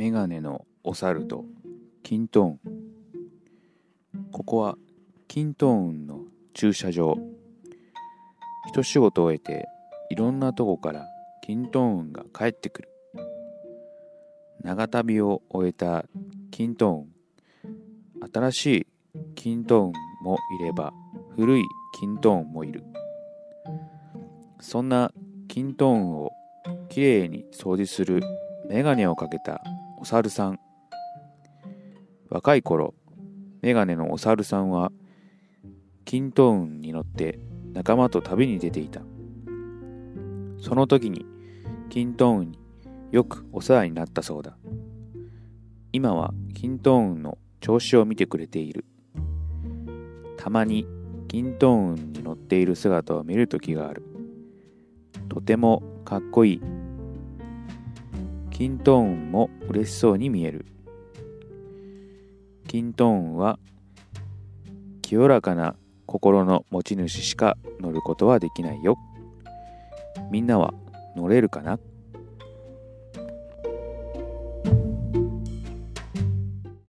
メガネのお猿とキントーン。ここはキントーンの駐車場。一仕事終えていろんなとこからキントーンが帰ってくる。長旅を終えたキントーン。新しいキントーンもいれば古いキントーンもいる。そんなキントーンをきれいに掃除するメガネをかけたお猿さん。若い頃メガネのお猿さんはキントーンに乗って仲間と旅に出ていた。その時にキントーンによくお世話になったそうだ。今はキントーンの調子を見てくれている。たまにキントーンに乗っている姿を見る時がある。とてもかっこいいキントーンも嬉しそうに見える。キントーンは清らかな心の持ち主しか乗ることはできないよ。みんなは乗れるかな？